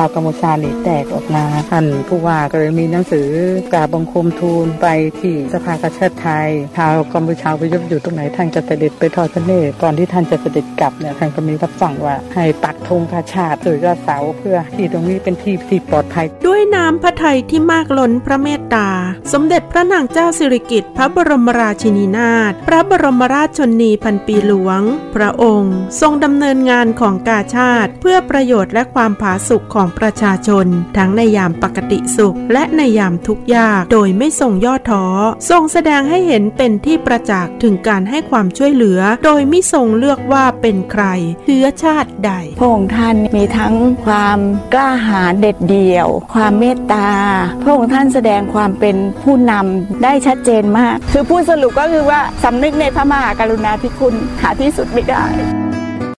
ชาวกัมพูชานี่แตกออกมาท่านผู้ว่าก็เลยมีหนังสือกราบบังคมทูลไปที่สภากาชาติไทยชาวกัมพูชาไปยบอยู่ตรงไหนท่านจะเสด็จไปทอดพระเนตรก่อนที่ท่านจะเสด็จกลับเนี่ยท่านก็มีรับสั่งว่าให้ปักธงพระชาติโดยยอดเสาเพื่อที่ตรงนี้เป็นที่ที่ปลอดภัย ด้วยน้ำพระทัยที่มากล้นพระเมตตา สมเด็จพระนางเจ้าสิริกิติ์พระบรมราชินีนาถพระบรมราชชนนีพันปีหลวง พระองค์ ทรงดำเนินงานของกาชาติ เพื่อประโยชน์และความผาสุกของประชาชน ทั้งในยามปกติสุข และในยามทุกข์ยาก โดยไม่ทรงย่อท้อ ทรงแสดงให้เห็นเป็นที่ประจักษ์ถึงการให้ความช่วยเหลือ โดยไม่ทรงเลือกว่าเป็นใครเชื้อชาติใด พระองค์ท่านมีทั้งความกล้าหาญเด็ดเดี่ยว ความเมตตา พระองค์ท่านแสดงความเป็นผู้นำได้ชัดเจนมาก คือพูดสรุปก็คือว่าสำนึกในพระมหากรุณาธิคุณหาที่สุดไม่ได้